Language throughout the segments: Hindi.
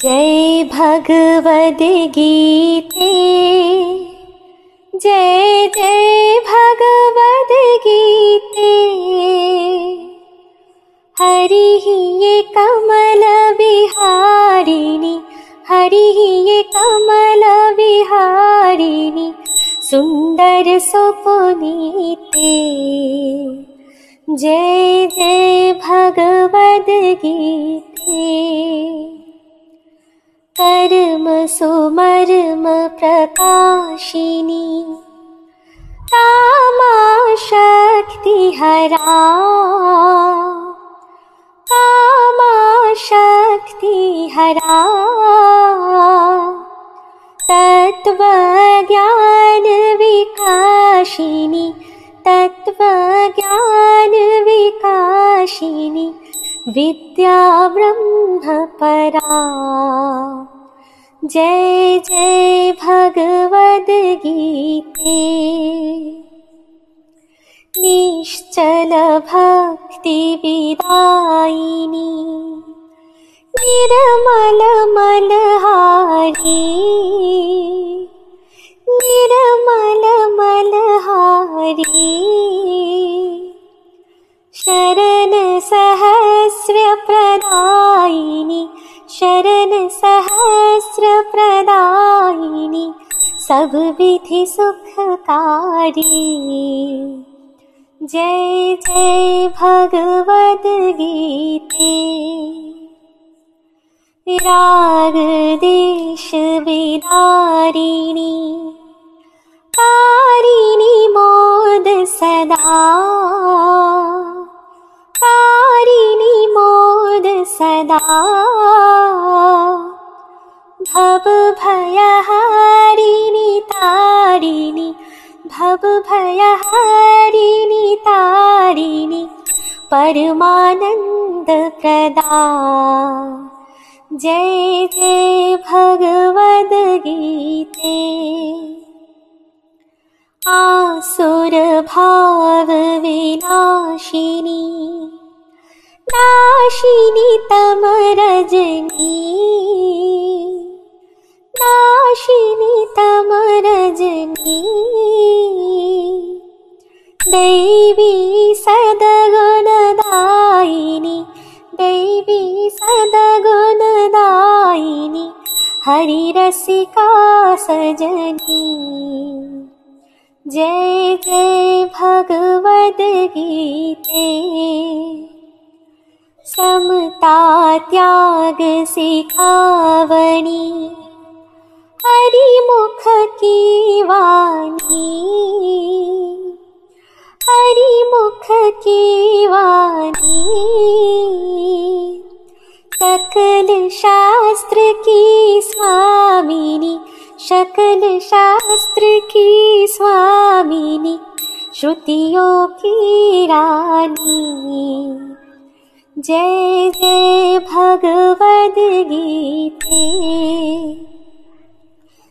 जये भगवद्गीते जय जय भगवद्गीते हरिः कमल विहारिणि हरि कमल विहारिणी सुन्दर सुनीति जय जे भगवद्गीते कर्म सुमर्म प्रकाशिनी काम शक्तिहरा कामा शक्तिहरा शक्ति हरा विद्या ब्रह्मपरा जय जय भगवद्गीते निश्चलभक्तिविदायिनी निरमलमलहारी निरमलमलहारी शरणसहस्रप्रदायिनि शरणसहस्रप्रदायिनि प्रदायिनि जय जय भगवद्गीते रागदेशविदारिणि कारिणि मोद सदा। िणी मोद सदा। भवभयहारिणि तारिणि भवभयहारिणि तारिणि परमानन्दप्रदा जय जय भगवद्गीते। आसुरभावविनाशिनी। नाशिनी तमरजनी। नाशिनी तमरजनी। दैवी सदगुणदायिनी दैवी सदगुणदायिनी हरिरसिका सजनी। जय जय भगवद गीते समता त्याग सिखावणी हरिमुख की वाणी हरिमुख की वाणी सकल शास्त्र की स्वामिनी। सकल शास्त्र की स्वामिनी। श्रुतियों की रानी जय जय भगवद गीते।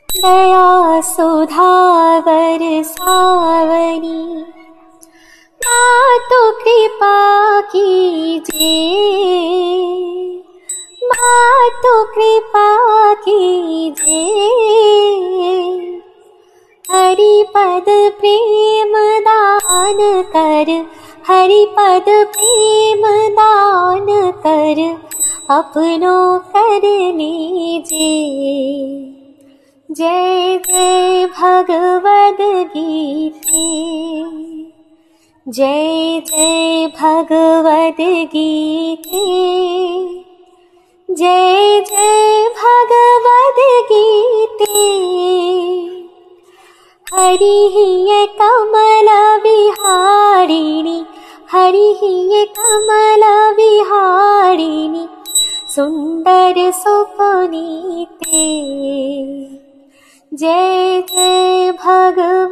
दया सुधावर सावनी मातु कृपा कीजिए मातु कृपा कीजिए हरिपद प्रेम दान कर हरिपद प्रेम दान कर अपनो कर लीजिए। जय जय भगवद गीते। जय जय भगवद गीते। जय जय भगवद गीते हरिः कमलविहारिणि हरिः कमलविहारिणि सुन्दर सुपुनीते जय जय भगवद्गीते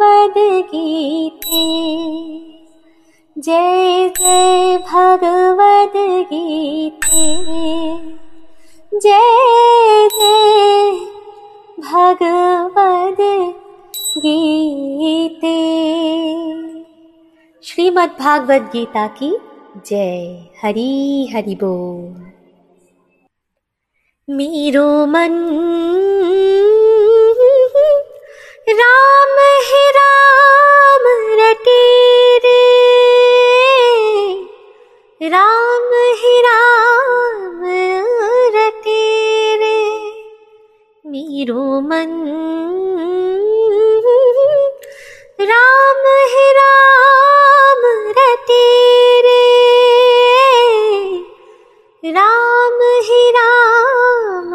जय जय भगवद्गीते जय भगवद्गीते भगवद् गीते। श्रीमद् भागवत गीता की जय हरि हरि बोल। मेरो मन, राम है राम रटे रे। राम है राम रटे ीरो मन् रामराम राम रते रे। राम हे राम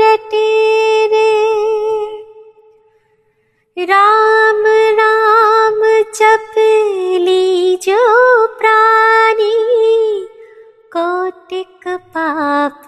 रते रे। राम राम चपली जो प्रणी। कौटिक पापकीरे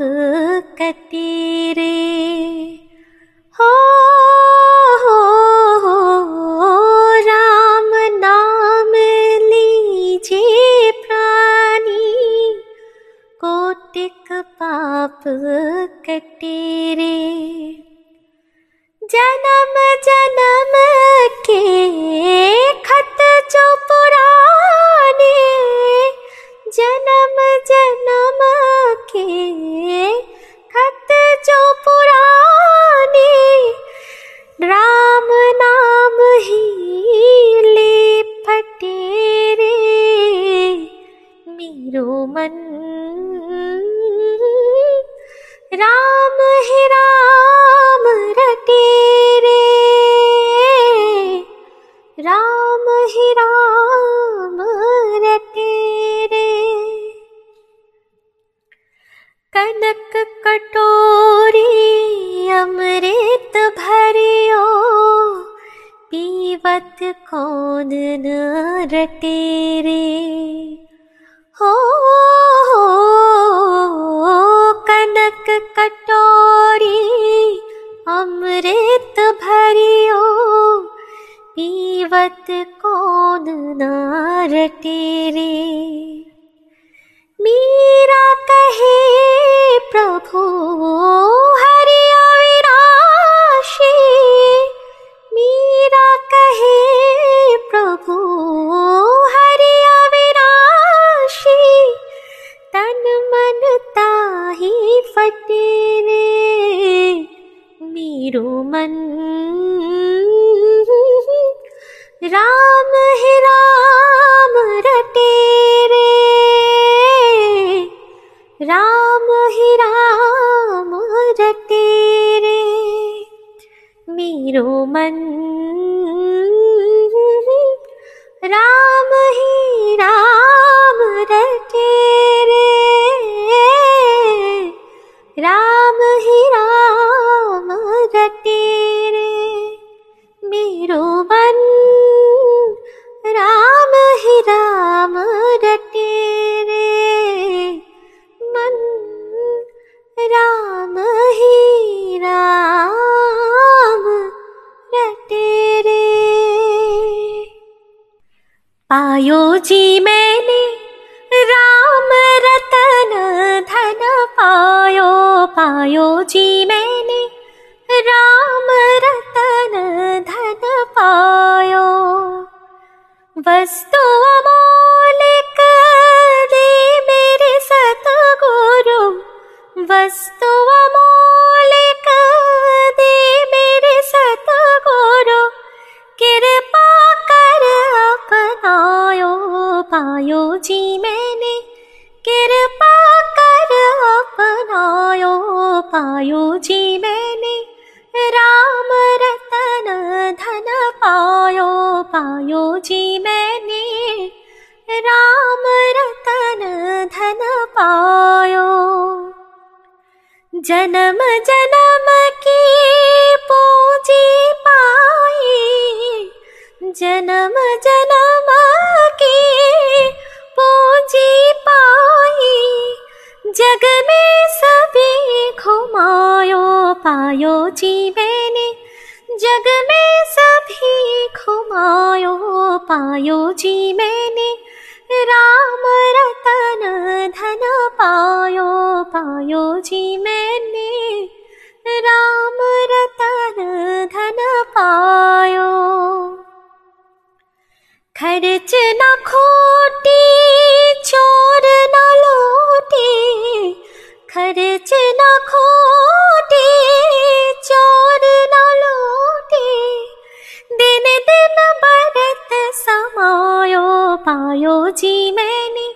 पायो जी मैंने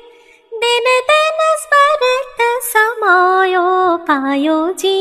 दिन दिन स्मरत समायो पायो जी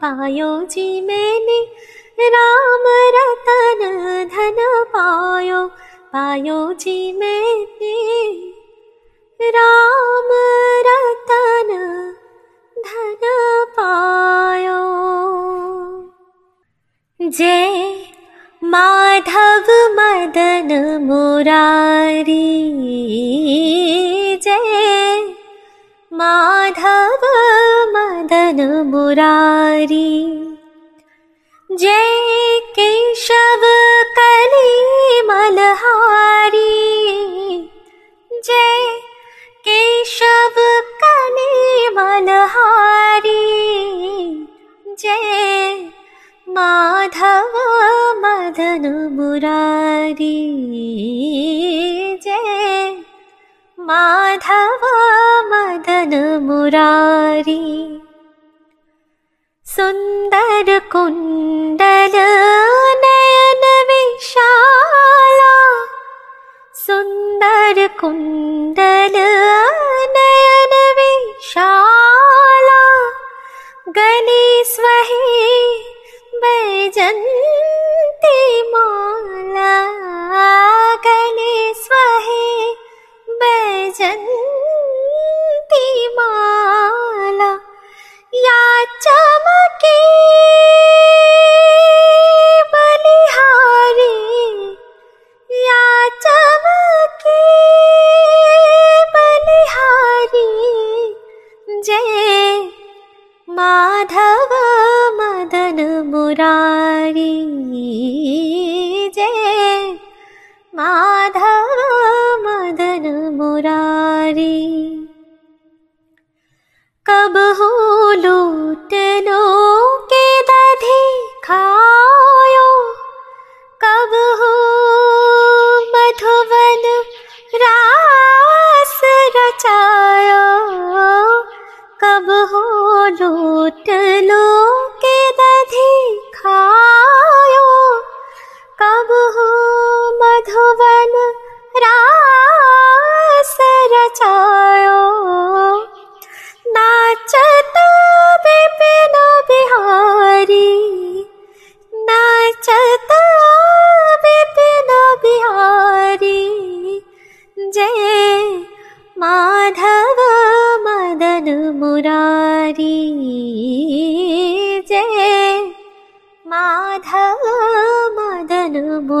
पायो जी राम रतन धन पायो पायो जी मैंने राम रतन धन पायो जय माधव मदन मुरारी जय माधव मदन मुरारी। जय केशव कली मलहारी। जय केशव कली मलहारी। जय माधव मदन मुरारी। जय माधव मदन मुरारी। सुन्दर कुण्डल नयन विशाला। सुन्दर कुण्डल नयन विशाला। गले स्वहे बैजन्ती माला। गले स्वहे बैजन्ती माला या चमके बलिहारी या चमके बलिहारी जय माधव मदन मुरारी जय माधव मुरारी। कब हो लूट लो के दधि खायो कब हो मधुवन रा रचायो कब हो लूट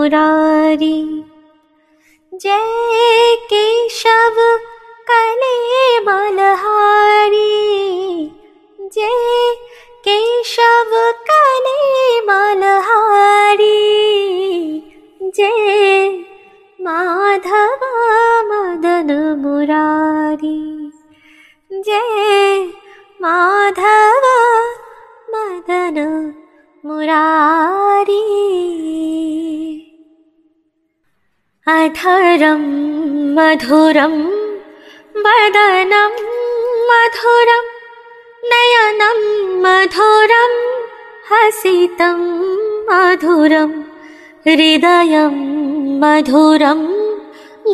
मुरारी। जय केशव कले मलहारी जय केशव कले मलहारी जय माधव मदन मुरारी। जय माधव मदन मुरारी अधरं मधुरं वदनं मधुरं नयनं मधुरं हसितं मधुरं हृदयं मधुरं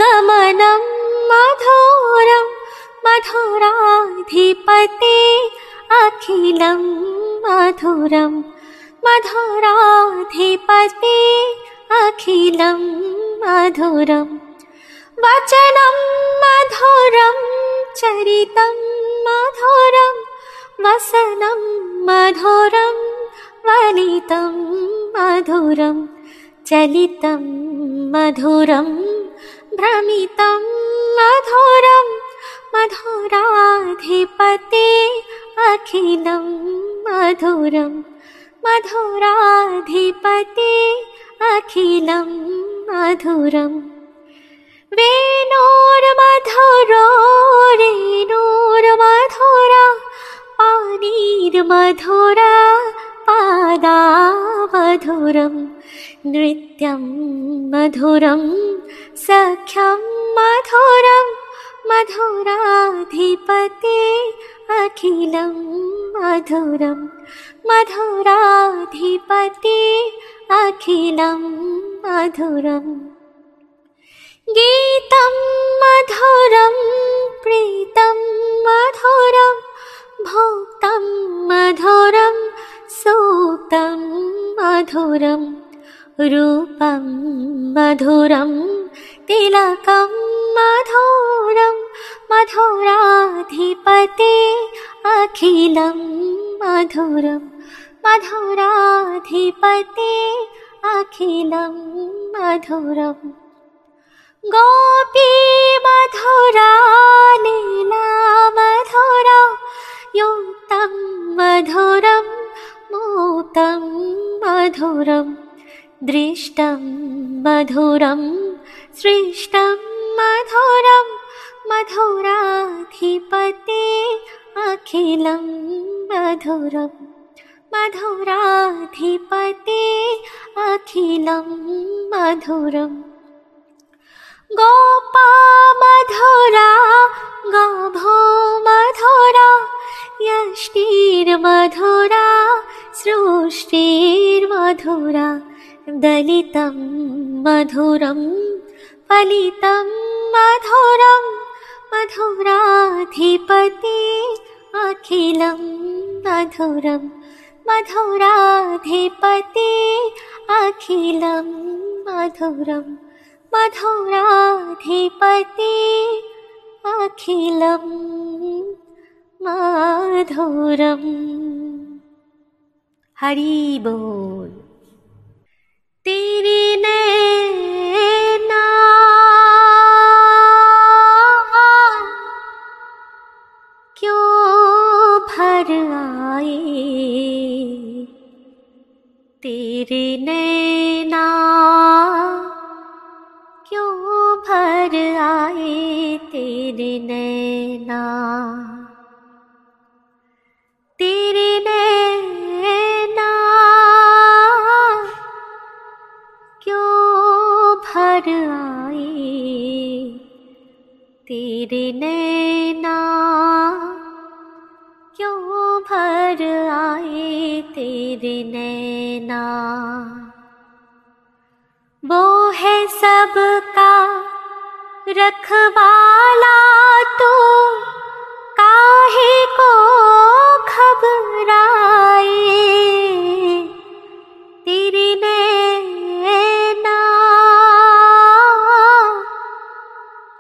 गमनं मधुरं मधुराधिपते अखिलं मधुरं मधुराधिपते अखिलं मधुरं वचनं मधुरं चरितं मधुरं वसनं मधुरं वलितं मधुरं चलितं मधुरं भ्रमितं मधुरं मधुराधिपते अखिलं मधुरं मधुराधिपते अखिलं मधुरम्। वेणोर्मधुरो रेणोर्मधुरा पानीर्मधुरा पादामधुरं नृत्यं मधुरं सख्यं मधुरं मधुराधिपते अखिलं मधुरं मधुराधिपते अखिलं मधुरम्। गीतं मधुरं प्रीतं मधुरं भोक्तं मधुरं सूक्तं मधुरं रूपं मधुरं तिलकं मधुरं मधुराधिपते अखिलं मधुरं मधुराधिपते अखिलं मधुरम् गोपी मधुरा लीला मधुरा युक्तं मधुरं मूतं मधुरं दृष्टं मधुरं सृष्टं मधुरं मधुराधिपते अखिलं मधुरं मधुराधिपते अखिलं मधुरम् गोपा मधुरा गाभो मधुरा यष्टिर्मधुरा सृष्टिर्मधुरा दलितं मधुरं फलितं मधुरं मधुराधिपते अखिलं मधुरं मधुराधिपते अखिलं मधुरम् मधुराधिपते अखिलं मधुरम् हरि बोल। तेरे नैना तेरे नैना तेरे नैना, क्यों भर आए? तेरे नैना, क्यों भर आए? तेरे नैना, वो है सबका रखवाला तो काहे को घबराए? तेरे नैना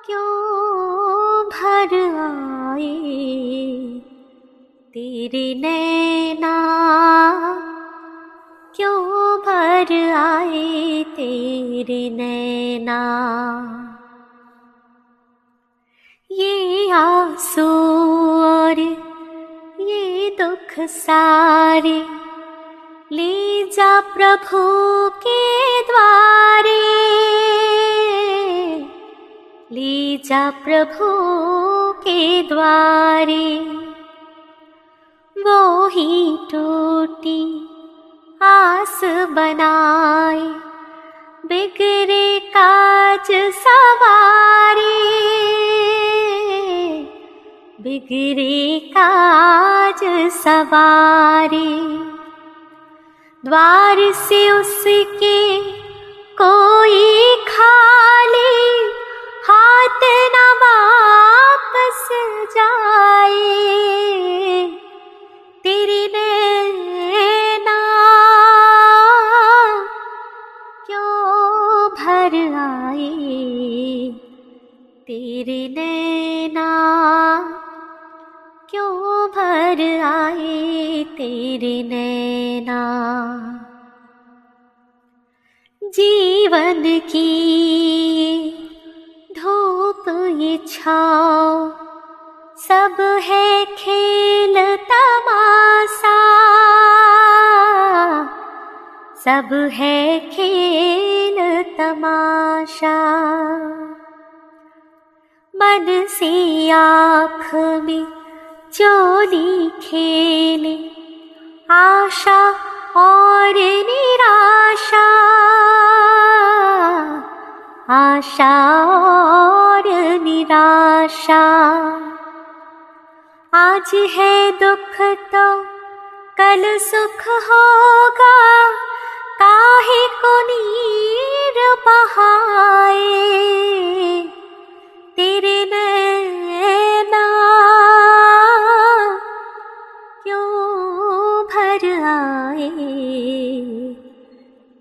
क्यों भर आए? तेरे नैना क्यों भर आए? तेरे नैना ये आंसू और ये दुख सारे ले जा प्रभु के द्वारे। ले जा प्रभु के द्वारे। वो ही टूटी आस बनाए बिगड़े काज सवारे। बिगड़े काज सवारे। द्वार से उसके कोई खाली हाथ न वापस जाए। नैना क्यों भर आए तेरे नैना जीवन की धूप छाओ सब है खेल तमाशा। सब है खेल तमाशा मन से आँख में चोली खेले। आशा और निराशा, आशा और निराशा। आज है दुख तो कल सुख होगा, काहे को नीर बहाए? क्यों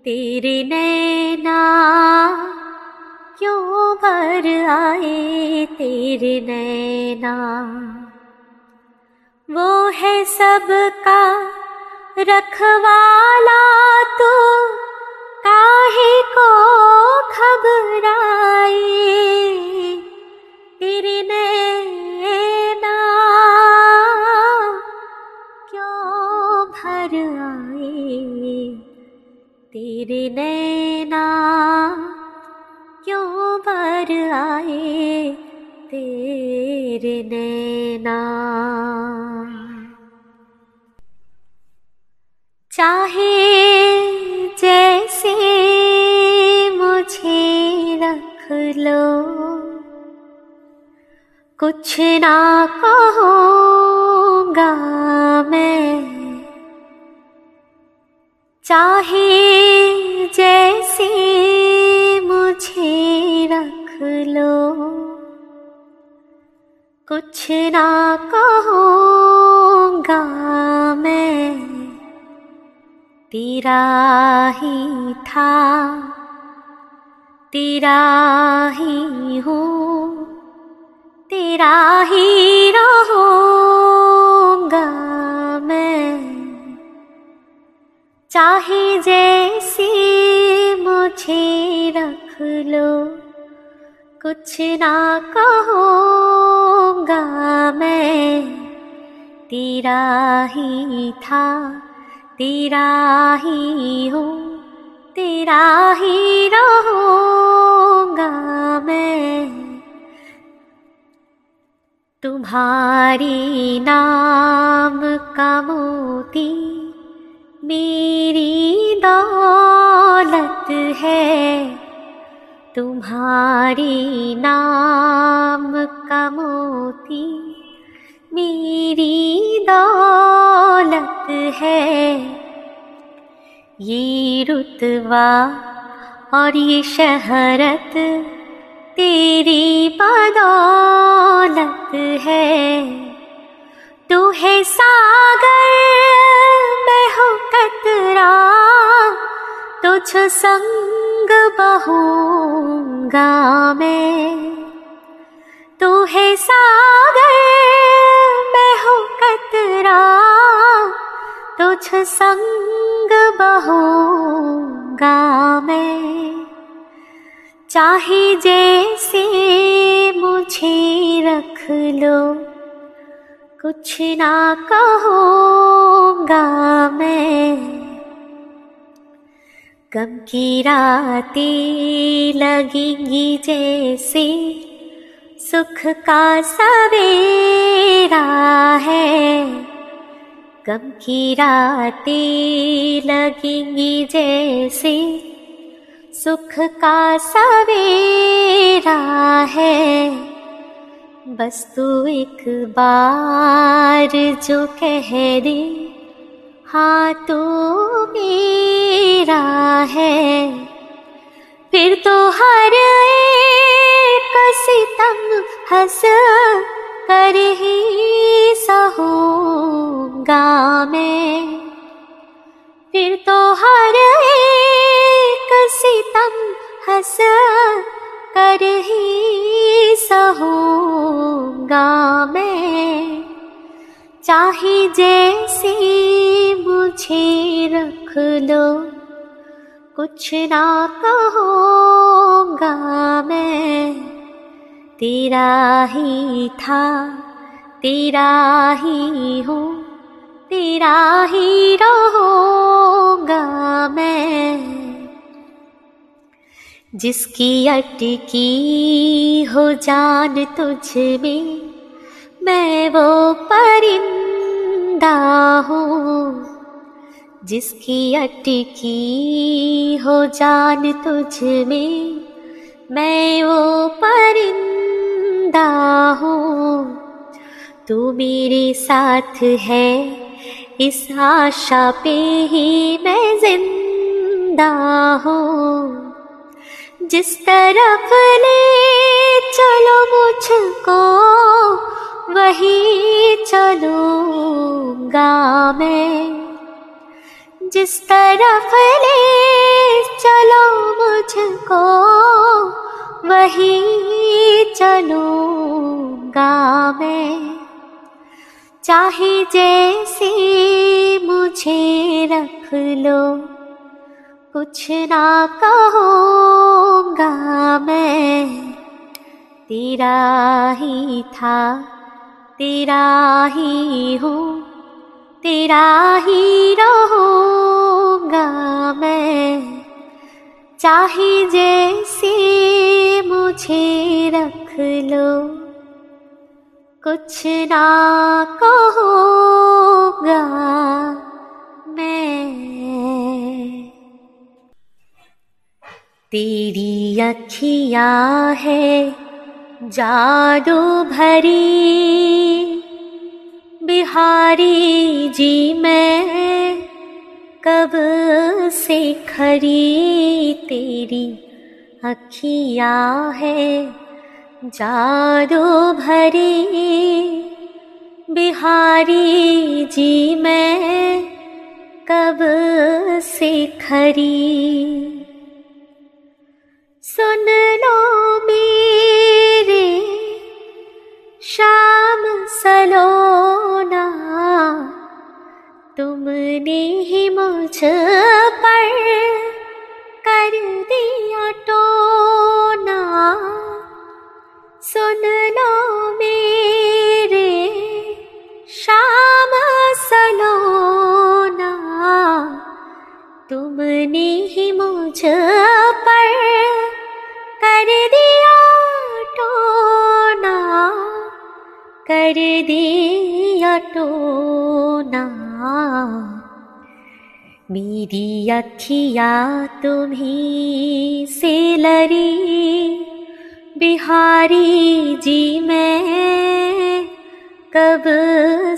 भर नैना क्यों भर आए तेरे नैना? वो है सबका रखवाला तो काहे को घबराए तेरे नैना क्यों भर आए तेरे नैना? क्यों भर आए तेरे नैना? चाहे कुछ ना कहूँगा मैं। चाहे जैसे मुझे रख लो। कुछ ना कहूँगा मैं। तेरा ही था, तेरा ही हूँ। तेरा ही रहूँगा मैं। चाहे जैसे मुझे रख लो, कुछ ना कहूँगा मैं। तेरा ही था, तेरा ही हूँ, तेरा ही रहूँगा मैं। तुम्हारी नाम का मोती मेरी दौलत है। तुम्हारी नाम का मोती मेरी दौलत है। ये रुतवा और ये शहरत तेरी बदौलत है। तू है सागर मैं हूँ कतरा, तुझ संग बहूँगा मैं। तू है सागर मैं हूँ कतरा, तुझ संग बहूँगा मैं। चाहे जैसे मुझे रख लो। कुछ ना कहूँगा मैं। गम की रातें लगेंगी जैसे सुख का सवेरा है। गम की रातें लगेंगी जैसे सुख का सवेरा है। बस तू एक बार जो कह दे हाँ तू मेरा है। फिर तो हर एक सितम हंस कर ही सहूँगा मैं। फिर तो हर एक सितम हंस कर ही सहूँगा मैं। चाहे जैसे मुझे रख लो, कुछ ना कहूँगा मैं। तेरा ही था, तेरा ही हूँ तेरा ही रहूँगा मैं। जिसकी अटकी हो जान तुझ में, मैं वो परिंदा हूँ। जिसकी अटकी हो जान तुझ में, मैं वो परिंदा हूँ। तू मेरे साथ है इस आशा पे ही मैं ज़िंदा हूँ। जिस तरफ़ ले चलो मुझको, वही चलूँगा मैं। जिस तरफ़ ले चलो मुझको, वही चलूँगा मैं। चाहे जैसे मुझे रख लो। कुछ ना कहूँगा मैं, तेरा ही था, तेरा ही हूँ, तेरा ही रहूँगा मैं। चाहे जैसे मुझे रख लो। कुछ ना कहूँगा मैं। तेरी अखिया है जादू भरी, बिहारी जी मैं कब से खरी तेरी अखिया है। जादू भरी बिहारी जी मैं कब से खरी सुन लो मेरे शाम सलोना तुमने ही मुझ पर कर दिया टोना सुन मेरे तुमने ही मुझ पर कर दिया टोना कर दिया टोना। मेरी अखिया तुम्ही से लरी बिहारी जी मैं कब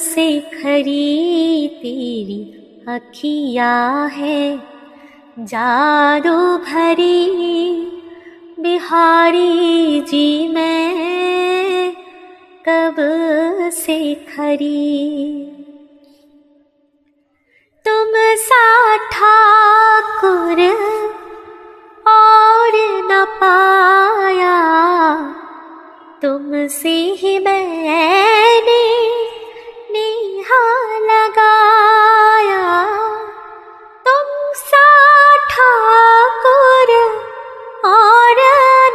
से खरी तेरी अखिया है? जादू भरी बिहारी जी मैं कब से खरी? तुम सा ठाकुर और न पाया। तुमसे ही मैंने नेहा लगाया। तुम सा ठाकुर और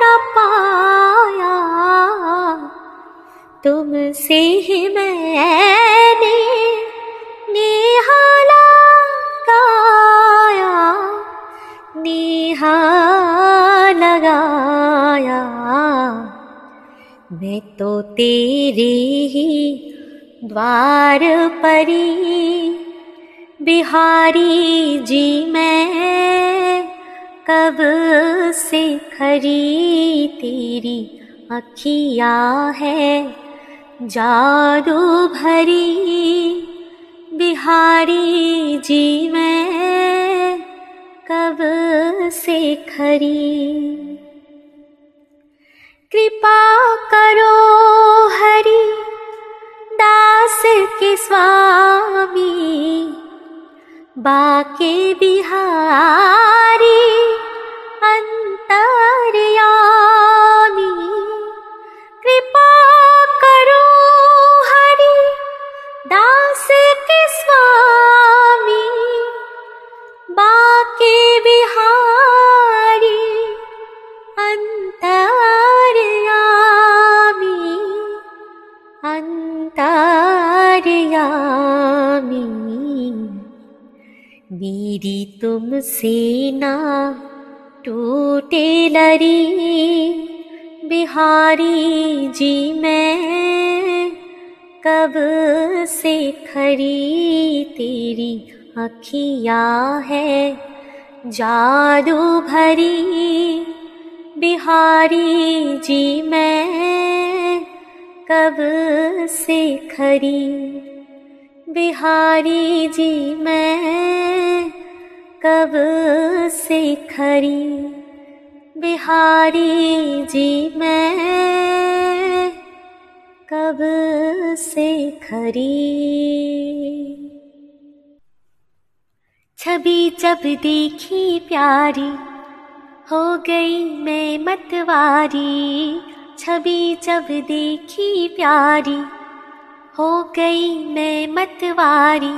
न पाया। तुमसे ही मैंने नेहा लगाया। नेहा लगाया। मैं तो तेरे ही द्वार परी बिहारी जी मैं कब से खरी तेरी अखिया है। जादू भरी बिहारी जी मैं खरी। कृपा करो हरि दास के स्वामी बाके बिहारी अंतरयामी। कृपा करो हरि दास के स्वामी बाके बिहारी अन्तर्यामी अन्तर्यामी। मेरी तुमसे ना टूटे लरी बिहारी जी मैं कब से खरी तेरी अखिया है जादू भरी बिहारी जी मैं कब से खरी? बिहारी जी मैं कब से खरी? बिहारी जी मैं कब से खरी छवि जब देखी प्यारी, हो गई मैं मतवारी। छवि जब देखी प्यारी, हो गई मैं मतवारी।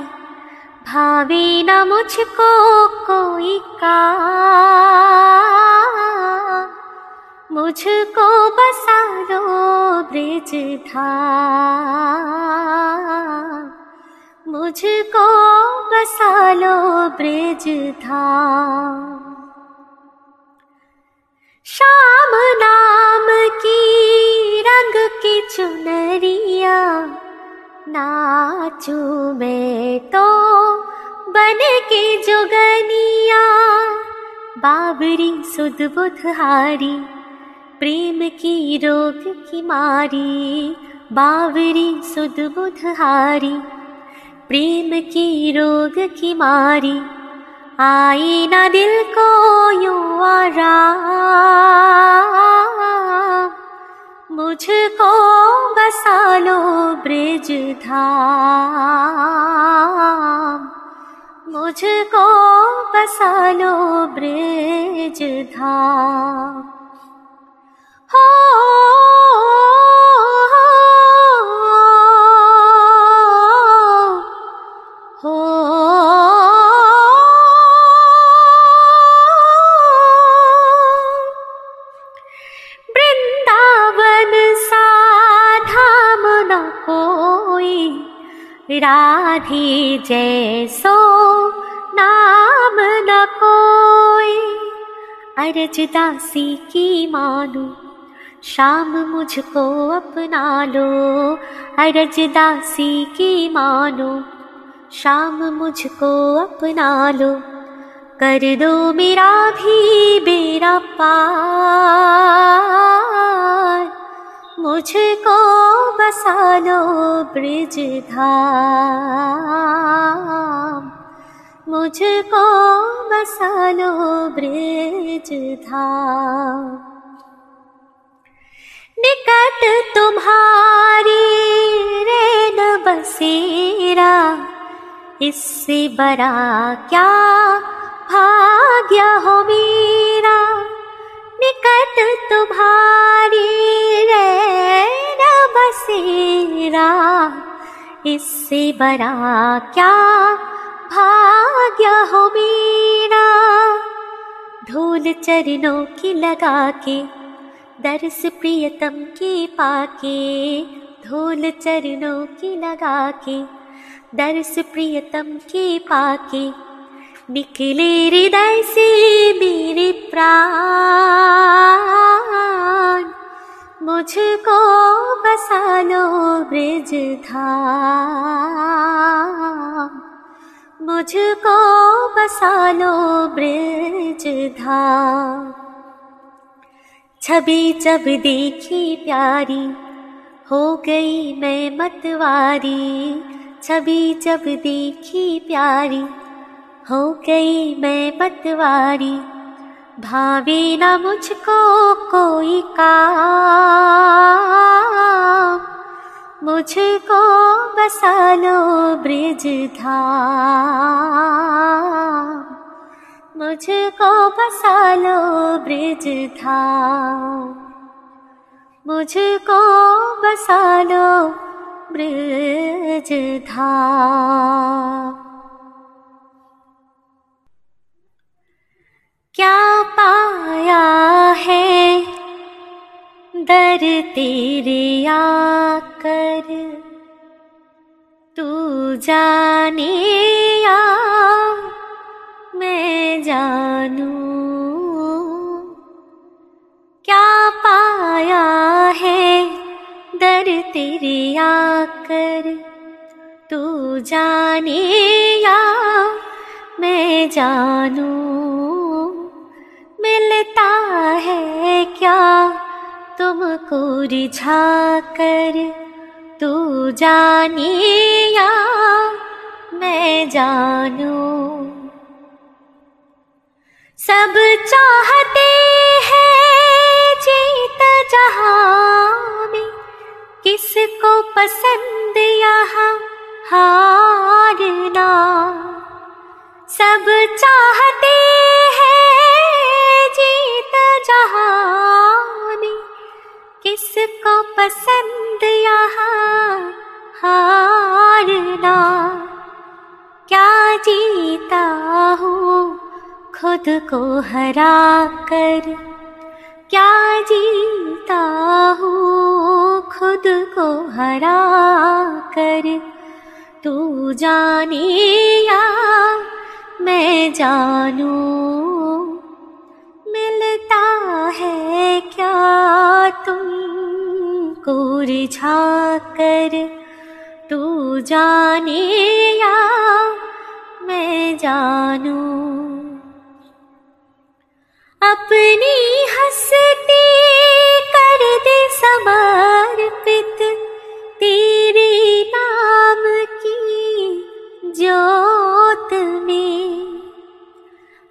भावे न मुझको कोई का मुझको बसा लो ब्रिज धाम। मुझको लो ब्रिज धाम शाम नाम की रंग की चुनरिया नाचू मैं तो बन के जोगनिया। बाबरी सुध बुधहारी प्रेम की रोग की मारी बावरी सुध बुधहारी प्रेम की रोग की मारी, आई ना दिल को यूँ आराम मुझको बसा लो ब्रिज धाम, मुझको बसा लो ब्रिज धाम। हो हो। जैसो नाम न कोई। अरज दासी की मानो, शाम मुझको अपना लो। अरज दासी की मानो, शाम मुझको अपना लो। कर दो मेरा भी बेरा पार। मुझको बसा लो ब्रिज धाम मुझको बसा लो ब्रज धाम निकट तुम्हारी रेन बसेरा, इससे बड़ा क्या भाग्य हो मेरा? निकट तुम्हारी रैन बसेरा, इससे बड़ा क्या भाग्य हो मेरा। धूल चरणों की लगा के दर्श प्रियतम के पाके। धूल चरणों की लगा के दर्श प्रियतम के पाके। निकले हृदय से मेरे प्राण, मुझको बसा लो ब्रज धाम। मुझको बसा लो ब्रज धाम। छवि जब देखी प्यारी, हो गई मैं मतवारी। छवि जब देखी प्यारी, हो गई मैं मतवारी। भावे न मुझको कोई काम। मुझको बसा लो ब्रज धाम। मुझको बसा लो ब्रज धाम। मुझको बसा लो ब्रज धाम। क्या पाया है दर तेरे आकर। तू जाने या मैं जानू। क्या पाया है दर तेरे आकर? तू जाने या मैं जानू। मिलता है क्या तुमको रिझा कर तू जाने या मैं जानू। सब चाहते हैं जीत जहाँ में किसको पसंद यहाँ हारना। सब चाहते हैं जीत जहाँ में किसको पसंद यहाँ हारना क्या जीता हूँ खुद को हरा कर? क्या जीता हूँ खुद को हरा कर? तू जाने या मैं जानू? मिलता है क्या तुमको रिझा कर तू जाने या मैं जानू? अपनी हंसती कर दे समर्पित तेरे नाम की ज्योत में।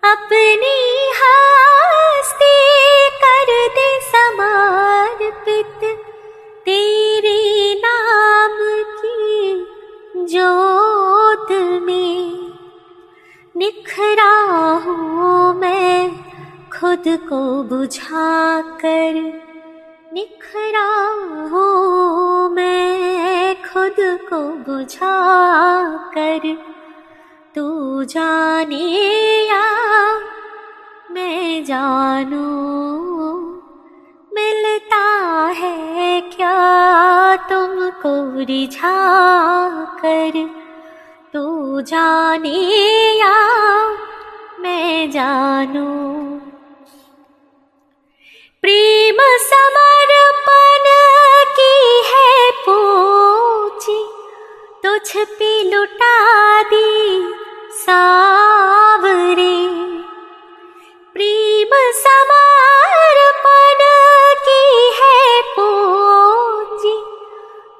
अपनी हस्ती ज्योत में निखरा हूँ मैं, खुद को बुझा कर निखरा हूँ मैं, खुद को बुझा कर तू जाने या मैं जानू? मिलता है क्या तुमको रिझा कर? तू जाने या मैं जानू? प्रेम समर्पण की है पूछी तुझ पे लुटा दी सावरे। प्रेम समर्पण की है पूंजी।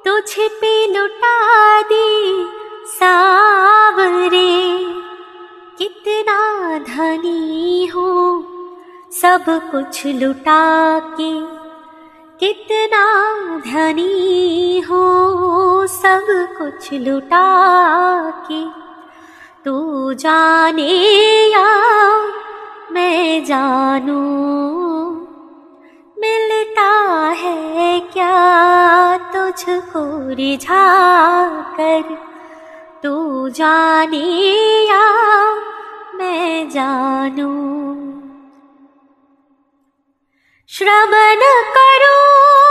तुझ पे लुटा दी सावरे। कितना धनी हो, सब कुछ लुटा के। कितना धनी हो, सब कुछ लुटा के। तू जाने या मैं जानू, मिलता है क्या तुझको रिझा कर? तू जाने या मैं जानू। श्रवण करो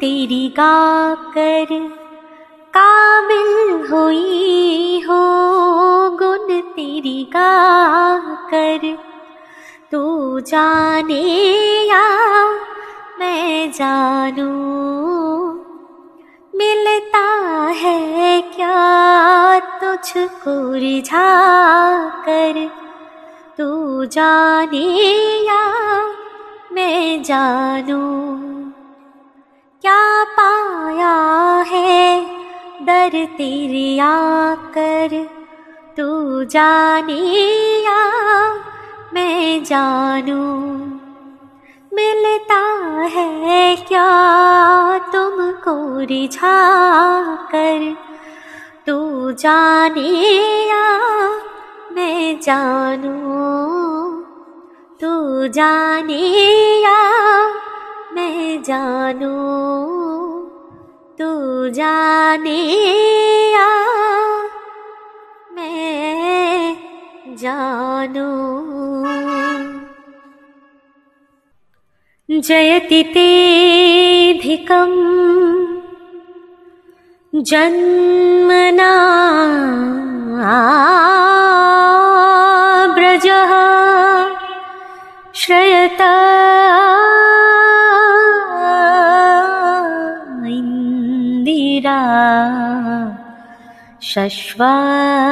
तेरी गा कर काबिल हुई हो, गुण तेरी गा कर तू जाने या मैं जानू, मिलता है क्या तुझको रिझा कर? तू जाने या मैं जानू। क्या पाया है? दर तेरे आकर तू जाने मैं जानू। मिलता है क्या तुमको रिझा कर? तू जाने मैं जानू। तू जाने या मैं जानू तू जाने या मैं जानू। जयति तेऽधिकम् जन्मना व्रजः श्रयता मन्दिरा शश्वादत्रिः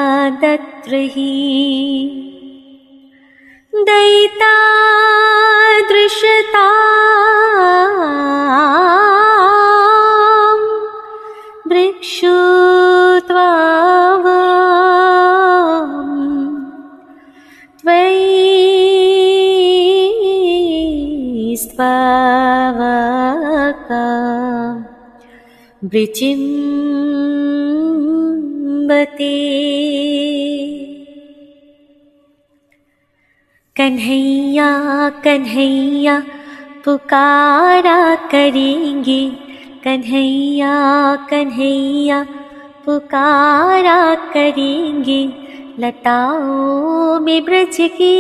दयिता वृचिम्बते। कन्हैया कन्हैया पुकारा करेंगे। कन्हैया कन्हैया पुकारा करेंगे। लताओं में ब्रज की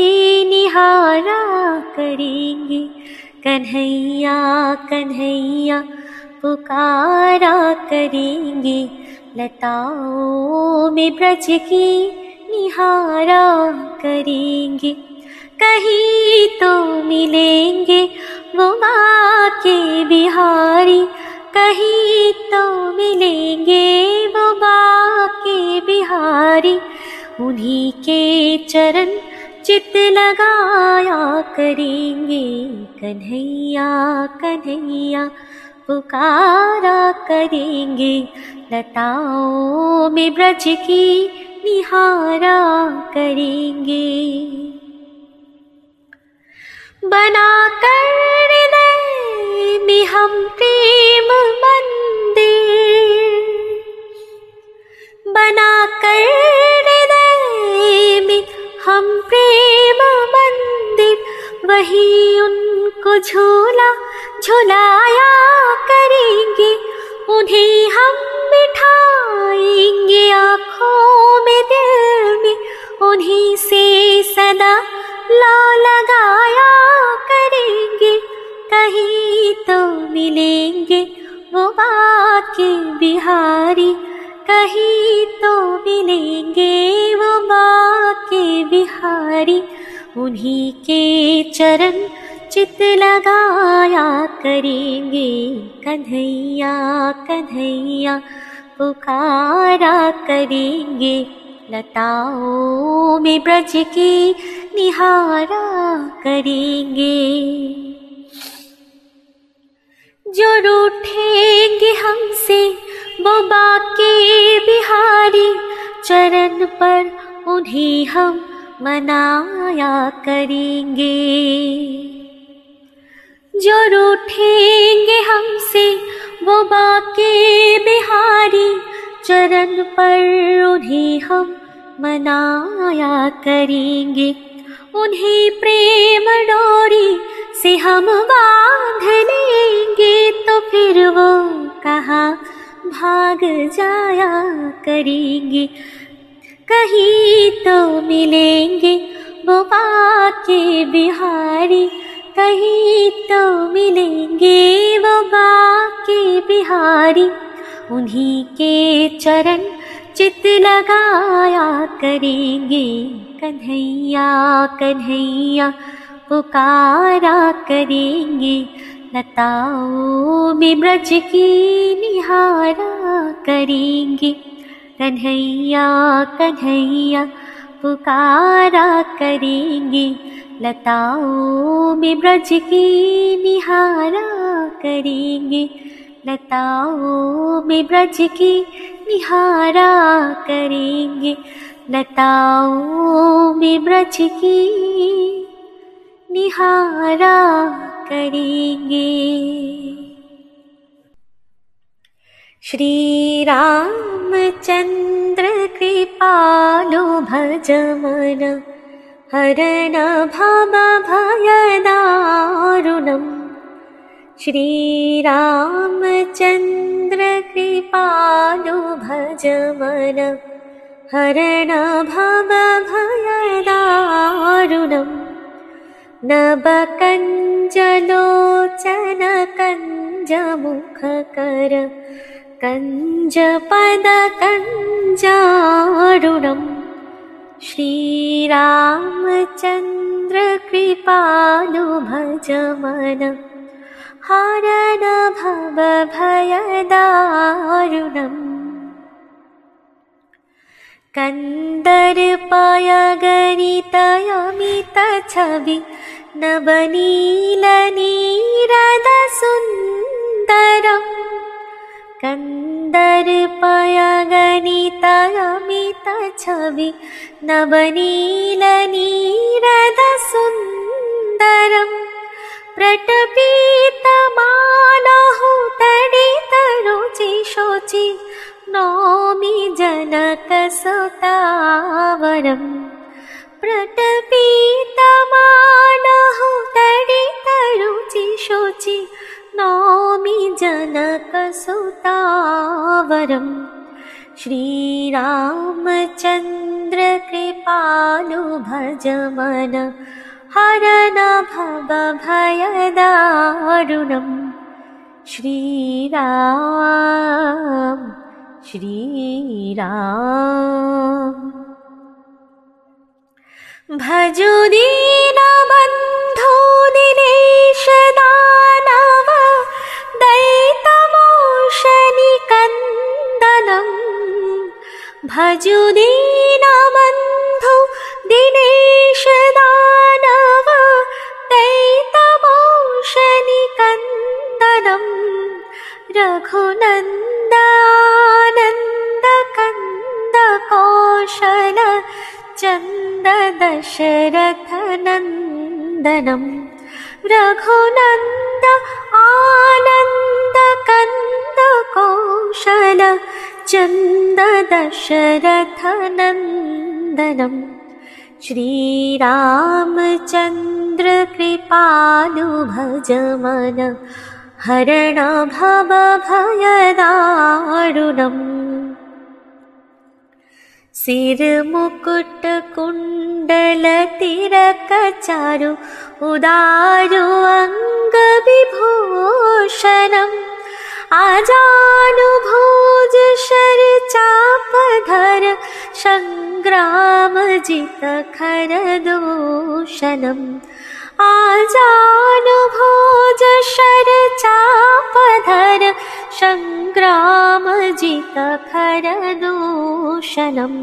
निहारा करेंगे। कन्हैया कन्हैया पुकारा करेंगे लताओं में ब्रज की निहारा करेंगे। कहीं तो मिलेंगे वो माँ के बिहारी, कहीं तो मिलेंगे वो माँ के बिहारी। उन्हीं के चरण चित लगाया करेंगे, कन्हैया कन्हैया। पुकारा करेंगे। लताओं में ब्रज की निहारा करेंगे। बना कर में हम प्रेम मंदिर। बना कर हृदय में हम प्रेम मंदिर वही उनको झूला, झुलाया करेंगे। उन्हें हम बिठाएँगे आँखों में दिल में। उन्हीं से सदा ला लगाया करेंगे। कहीं तो मिलेंगे वो बाके बिहारी। कहीं तो मिलेंगे वो बाके बिहारी। उन्हीं के चरण चित लगाया करेंगे। कन्हैया कन्हैया, पुकारा करेंगे। लताओं में ब्रज के निहारा करेंगे। जो रूठेंगे हमसे वो बाके बिहारी। चरण पर उन्हें हम मनाया करेंगे। जो रूठेंगे हमसे वो बाके बिहारी, चरण पर उन्हें हम मनाया करेंगे। उन्हें प्रेम डोरी से हम बाँध लेंगे तो फिर वो कहाँ भाग जाया करेंगे। कहीं तो मिलेंगे वो बाके बिहारी, कहीं तो मिलेंगे वो बाके बिहारी। उन्हीं के चरण चित लगाया करेंगे, कन्हैया कन्हैया पुकारा करेंगे। लताओं में ब्रज की निहारा करेंगे। कन्हैया कन्हैया, पुकारा करेंगे लताओं में ब्रज की निहारा करेंगे। लताओं में ब्रज की निहारा करेंगे। लताओं में ब्रज की निहारा करेंगे। श्रीरामचन्द्रकृपालुभजमन हरण भयदारुणम् श्रीरामचन्द्रकृपालुभजमन हरण भयदारुणं नब कञ्जलोचन कञ्जमुखकर कञ्जपदकञ्जारुणम् श्रीरामचन्द्रकृपानुभजमनम् हरन भव भयदारुणम् कन्दर् पयगरितयमितछि न्दरपय नवनीलनीरदसुन्दरम् प्रटपीतमालहुतडितरुचिशोचि नौमि जनकसुतावरम् प्रटपीतमालहुतडितरुचिशोचि मि जनकसुतावरम् श्रीरामचन्द्रकृपालु भजमन हरनभवभयदारुणं श्रीरा श्रीराम। भजो दीनबन्धो दिनेशदान दैतमोशनिकन्दनं। भजुदीनामन्थो दिनेशदानव दैतमोशनिकन्दनं। रघुनन्दनन्दकन्दकोशल चन्द दशरथनन्दनम् रघुनन्द आनन्दकन्दकोशल चन्द दशरथनन्दनम् श्रीरामचन्द्रकृपानुभजमन हरण भव भयदारुणम्। सिर उदारु अङ्गविभूषणम् आजानोज शर्चापघर सङ्ग्राम जित आजानुभोज शरचापधर शङ्क्रामजितफरदूषणं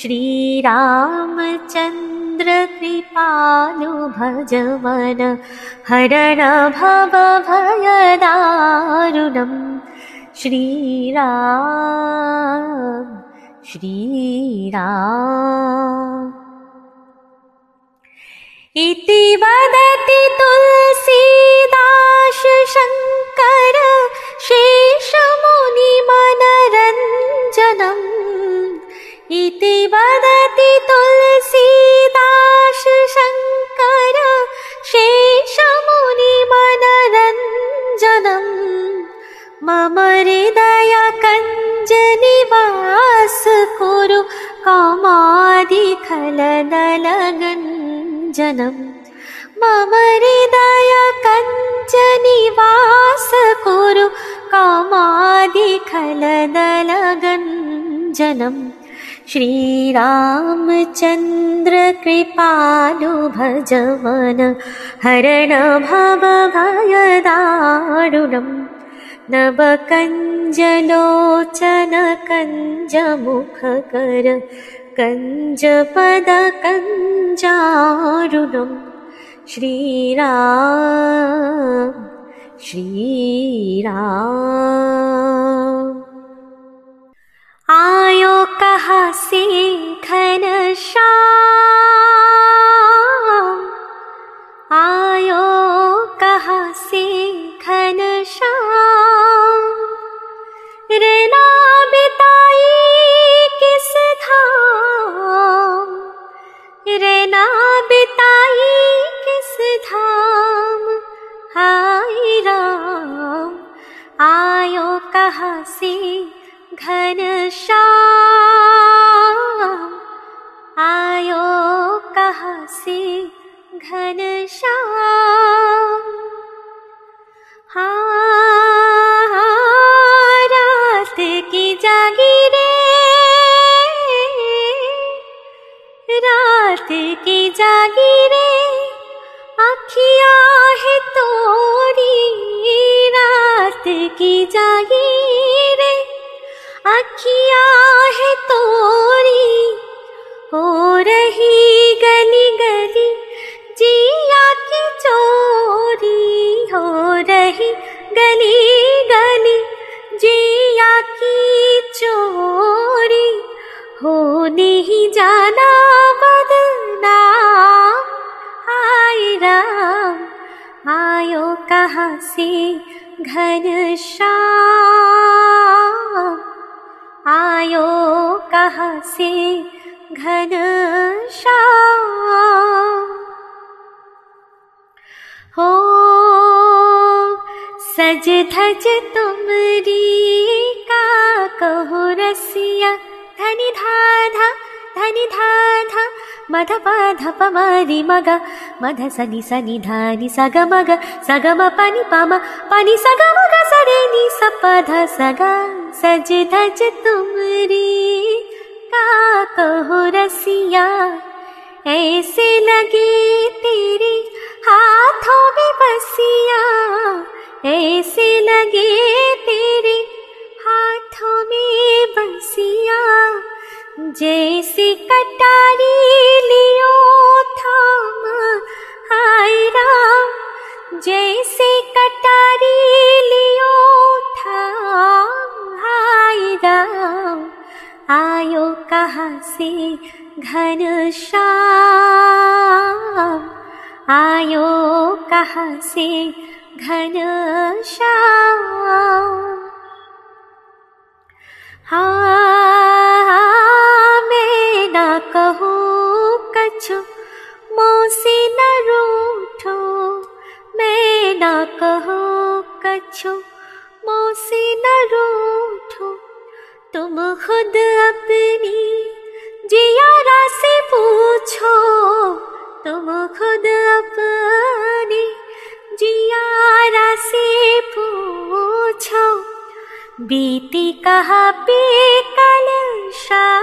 श्रीरामचन्द्रकृपानुभजवन हरण भव भयदारुणं श्रीरा श्रीरा इति वदति तुलसीदास शङ्कर शेषमुनिमनरञ्जनम्। इति वदति तुलसीदास शङ्कर शेषमुनिमनरञ्जनम् मम हृदय कञ्जनिवास कुरु कामादिखलदलगञ्जनम् मम हृदय कञ्जनिवास कुरु कामादिखलदलगञ्जनम् श्रीरामचन्द्र कृपालु भजवन हरण भव भयदारुणम् नव कञ्जलोचन श्रीराम कञ्जपदकञ्जारुण श्रीरा आयो कः सिंखनशा आयो कः सिंखनशा हाय राम, आयो कहा से घनश्याम आयो कहा से घनश्याम हाँ रात की जागीरे, रात की जागीरे अखिया है तोरी रात की जागीरे अखिया है तोरी, हो रही गली गली, जिया की चोरी, हो रही गली गली, जिया की चोरी हो नहीं जाना बदनाम हाय राम, आयो कहाँ से घनश्याम आयो कहाँ से घनश्याम हो सज धज तुमरी का कहो रसिया, धनि धा धनि धा मध पध प मरि मग मध सनि सनि धनि सग मग सग म पनि पम पनि सग मग सरे नि स पध सग सज धज तुमरी का कहो रसिया ऐसे लगे तेरे हाथों में बसिया ऐसे लगे तेरे हाथों में बसिया जैसे कटारी लियो थाम। हाय राम जैसे कटारी लियो थाम। हाय राम आयो कहाँ से घनश्याम आयो कहाँ से घनश्याम हाँ मैं ना कहूँ रूठो। मैं ना कहूँ कछु रूठो। तुम खुद अपनी जियारा से पूछो। तुम खुद अपनी जियारा से पूछो। बीति कहापि कलरा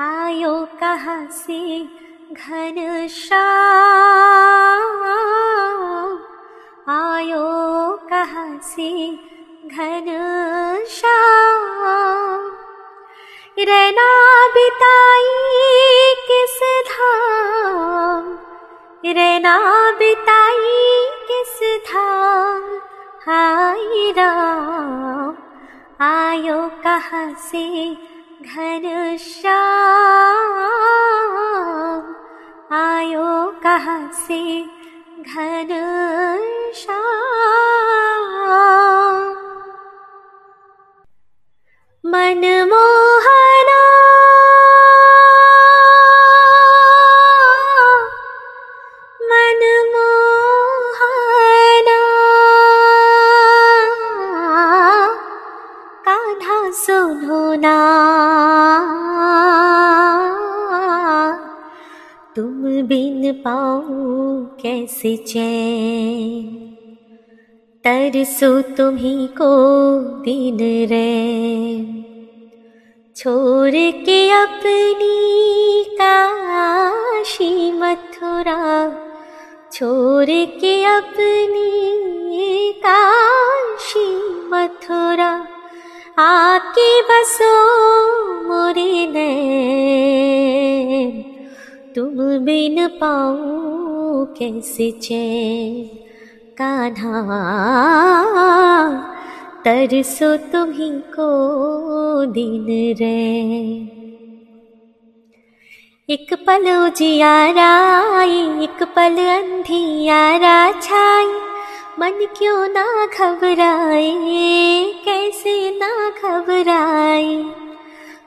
आयोसि घनुष्यायोसि घनुषा रेणा बिताय किस रेणा बिताय किस धाम? हाय राम आयो कहाँ से घनश्याम आयो कहाँ से घनश्याम मनमोहना कैसे चैन। तरसो तुम्ही को दिन रे छोड़ के अपनी काशी मथुरा छोड़ के अपनी काशी मथुरा आके बसो मोरे नैन। तुम बिन पाऊँ कैसे चैन कान्हा तरसो तुम्ही को दिन रे एक पल उजियारा आई एक पल अंधियारा छाई मन क्यों ना घबराए, कैसे ना घबराए?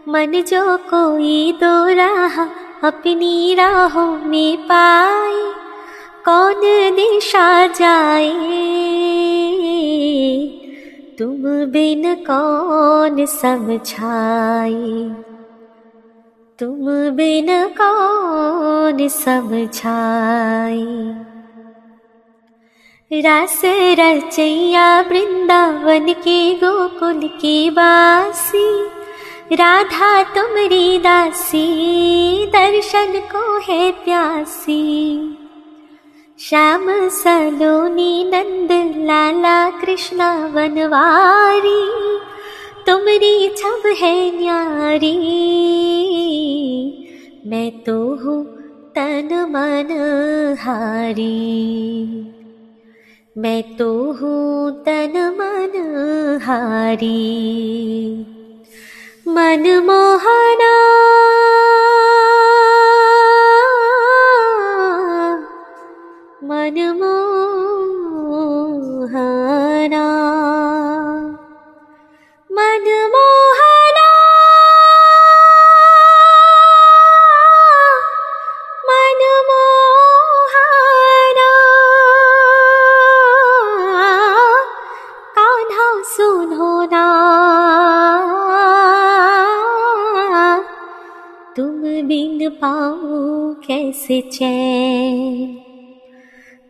मन जो कोई दो राह अपनी राहों में पाए। कौन दिशा जाए? तुम बिन कौन समझाए? तुम बिन कौन समझाए? रास रचैया वृंदावन के गोकुल की बासी। राधा तुमरी दासी, दर्शन को है प्यासी। श्याम सलोनी नंद लाला कृष्णा वनवारी तुमरी छब है न्यारी। मैं तो हूँ तन मन हारी। मैं तो हूँ तन मन हारी। मन मोहना मन मो हरा मन मोहरा मन मोहरा का सु बिन्दु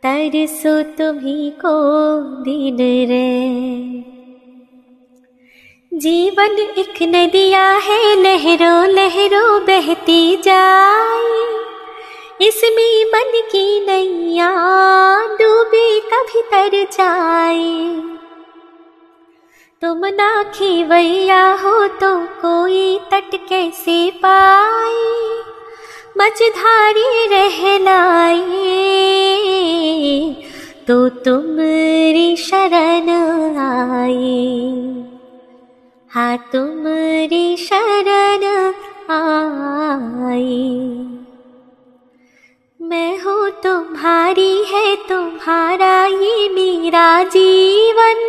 तरसो तुम्ही को दिन रे। जीवन एक नदिया है, लहरों लहरों बहती जाए। इसमें मन की नैया डूबे कभी तर जाए। तुम ना खीवैया हो तो कोई तट कैसे पाए? मझधारी रहलाए तो तुमरी शरण आए हाँ तुमरी शरण आई। मैं हूँ तुम्हारी है तुम्हारा ये मेरा जीवन।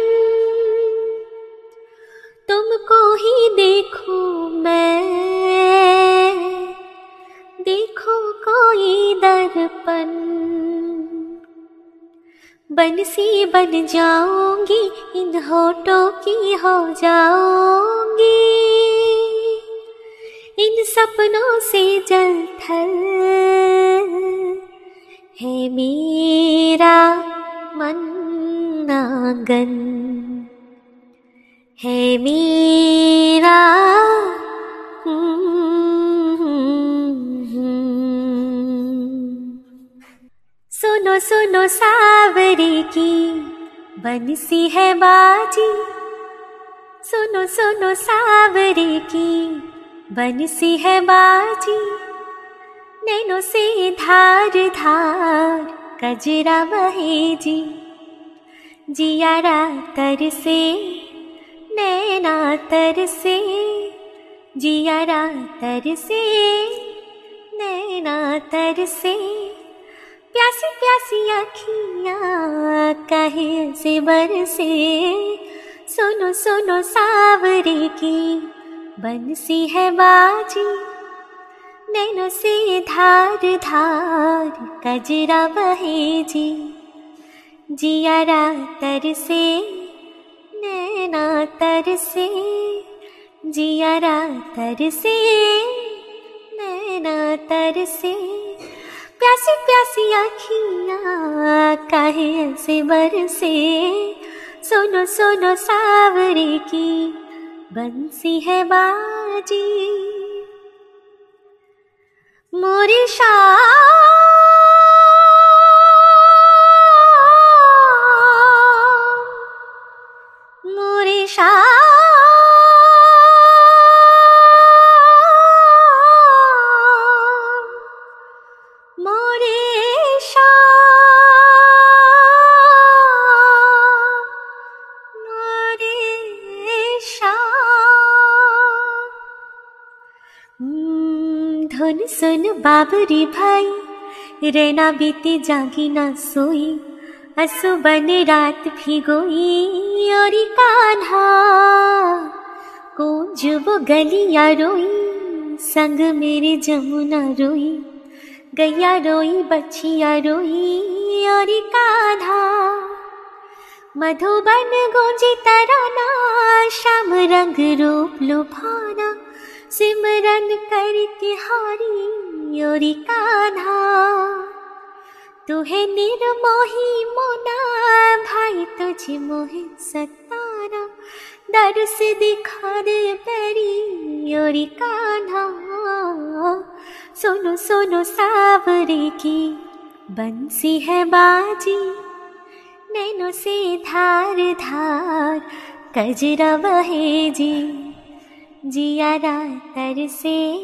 तुमको ही देखूँ मैं। देखो कोई दर्पण। बंसी बन जाऊँगी, इन होठों की हो जाऊँगी। इन सपनों से जल थल। है मेरा मन आँगन है मेरा सुनो सुनो सावरे की बंसी है बाजी। सुनो सुनो सावरे की बंसी है बाजी। नैनो से धार धार कजरा बहे जी। जियारा तर से, नैना तर से जियारा तर से, नैना तर से। प्यासी प्यासी अखियाँ कहे से। बरसे सुनो सुनो सावरे की बंसी है बाजी। नैनो से धार धार कजरा बहे जी। जियारा तर से, नैना तर से। जियारा तर से, नैना तर से। प्यासी प्यासी आखियाँ काहे ऐसे बरसे। सुनो सुनो सावरे की बंसी है बाजी। मोरी शाह, मोरी मोरे सुन बाबरी भाई रेना बीती जागी ना सोई असु बन रात भिगोई और कान्हा कौन वो गलिया रोई संग मेरे जमुना रोई गैया रोई बच्चिया रोई और कान्हा मधुबन गूंजी तराना श्याम रंग रूप लुभाना सिमरन करके हारी और कान्हा तुहे निर्मोही मोना, भाई तुझे मोहे सतारा दर से दिखा दे पैरी और कान्हा सुनो सुनो सावरे की बंसी है बाजी। नैनो से धार धार कजरा बहे जी जियारा तर से,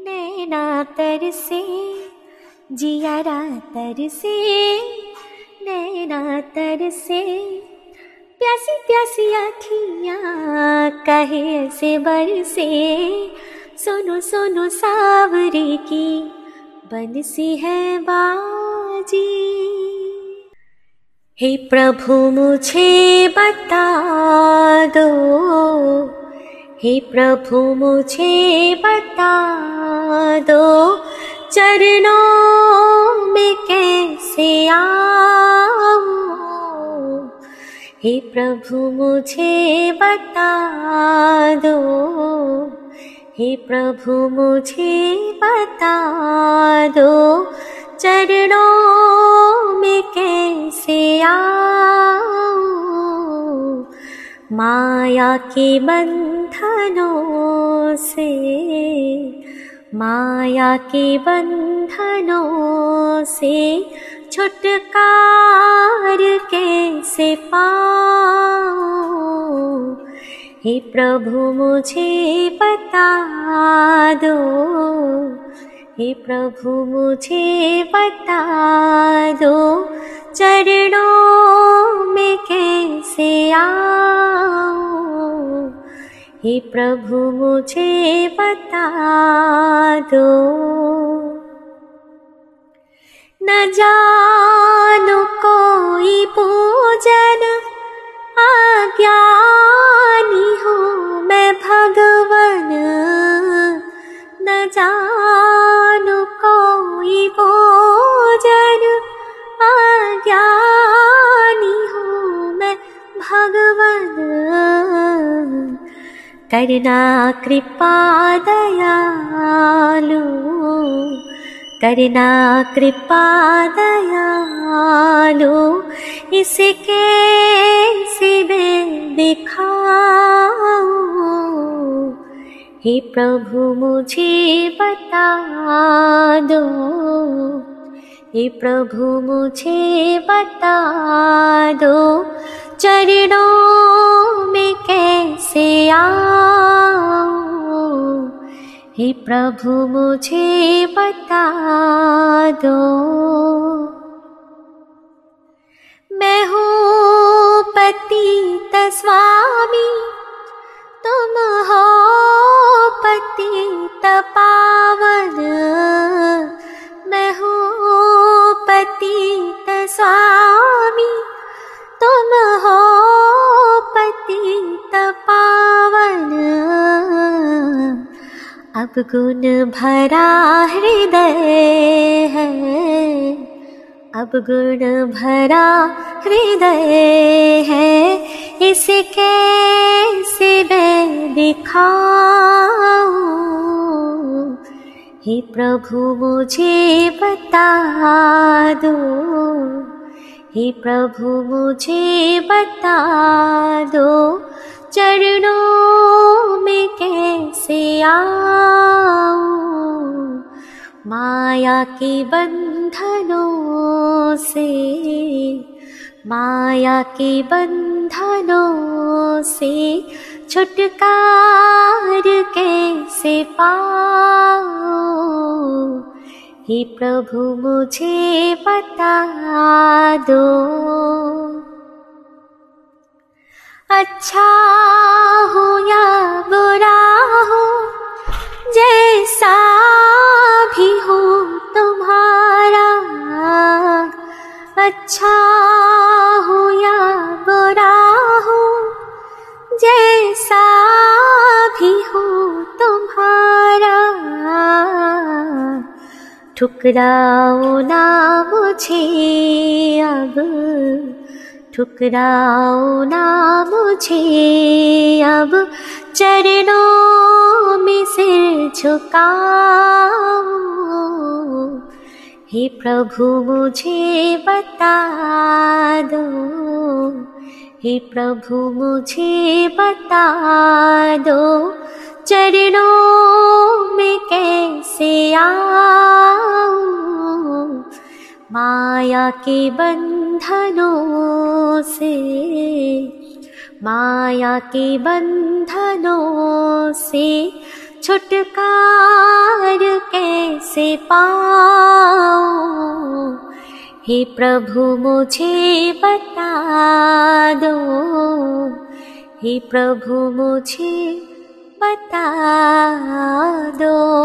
नैना तर से जियारा तर से, नैना तर से। प्यासी प्यासी आखियाँ कहे ऐसे बरसे सुनो सुनो सावरे की बंसी है बाजी। हे प्रभु मुझे बता दो हे प्रभु मुझे बता दो चरणों में कैसे आऊं? हे प्रभु मुझे बता दो हे प्रभु मुझे बता दो चरणों में कैसे आऊं माया के बंधनों से माया के बंधनों से छुटकार कैसे पाऊं हे प्रभु मुझे बता दो हे प्रभु मुझे बता दो चरणों में कैसे आऊं? हे प्रभु मुझे बता दो। न जानो कोई पूजन अज्ञानी हूँ मैं भगवन। न जानो पूजन अज्ञानी हूँ मैं भगवन। करना कृपा दयालु। करना कृपा दयालु। इसे कैसे मैं दिखाऊं हे प्रभु मुझे बता दो। हे प्रभु मुझे बता दो। चरणों में कैसे आऊं हे प्रभु मुझे बता दो। मैं हूँ पति स्वामी तुम पति पावन मैं हूँ पतित स्वामी तुम हो पतित पावन अब गुण भरा हृदय है अब गुण भरा हृदय है, इसे कैसे मैं दिखाऊँ? हे प्रभु, मुझे बता दो। हे प्रभु, मुझे बता दो, चरणों में कैसे आऊँ? माया के बंधनों से माया के बंधनों से छुटकार कैसे पाओ हे प्रभु मुझे बता दो। अच्छा हो या बुरा हो जैसा भी हो तुम्हारा। अच्छा हो या बुरा हो, जैसा भी हो तुम्हारा। ठुकराओ ना मुझे अब ठुकराओ ना मुझे अब चरणों में सिर झुकाओ हे प्रभु मुझे बता दो। हे प्रभु मुझे बता दो चरणों में कैसे आऊं माया के बंधनों से माया के बंधनों से छुटकार कैसे पाऊं? हे प्रभु मुझे बता दो। हे प्रभु मुझे बता दो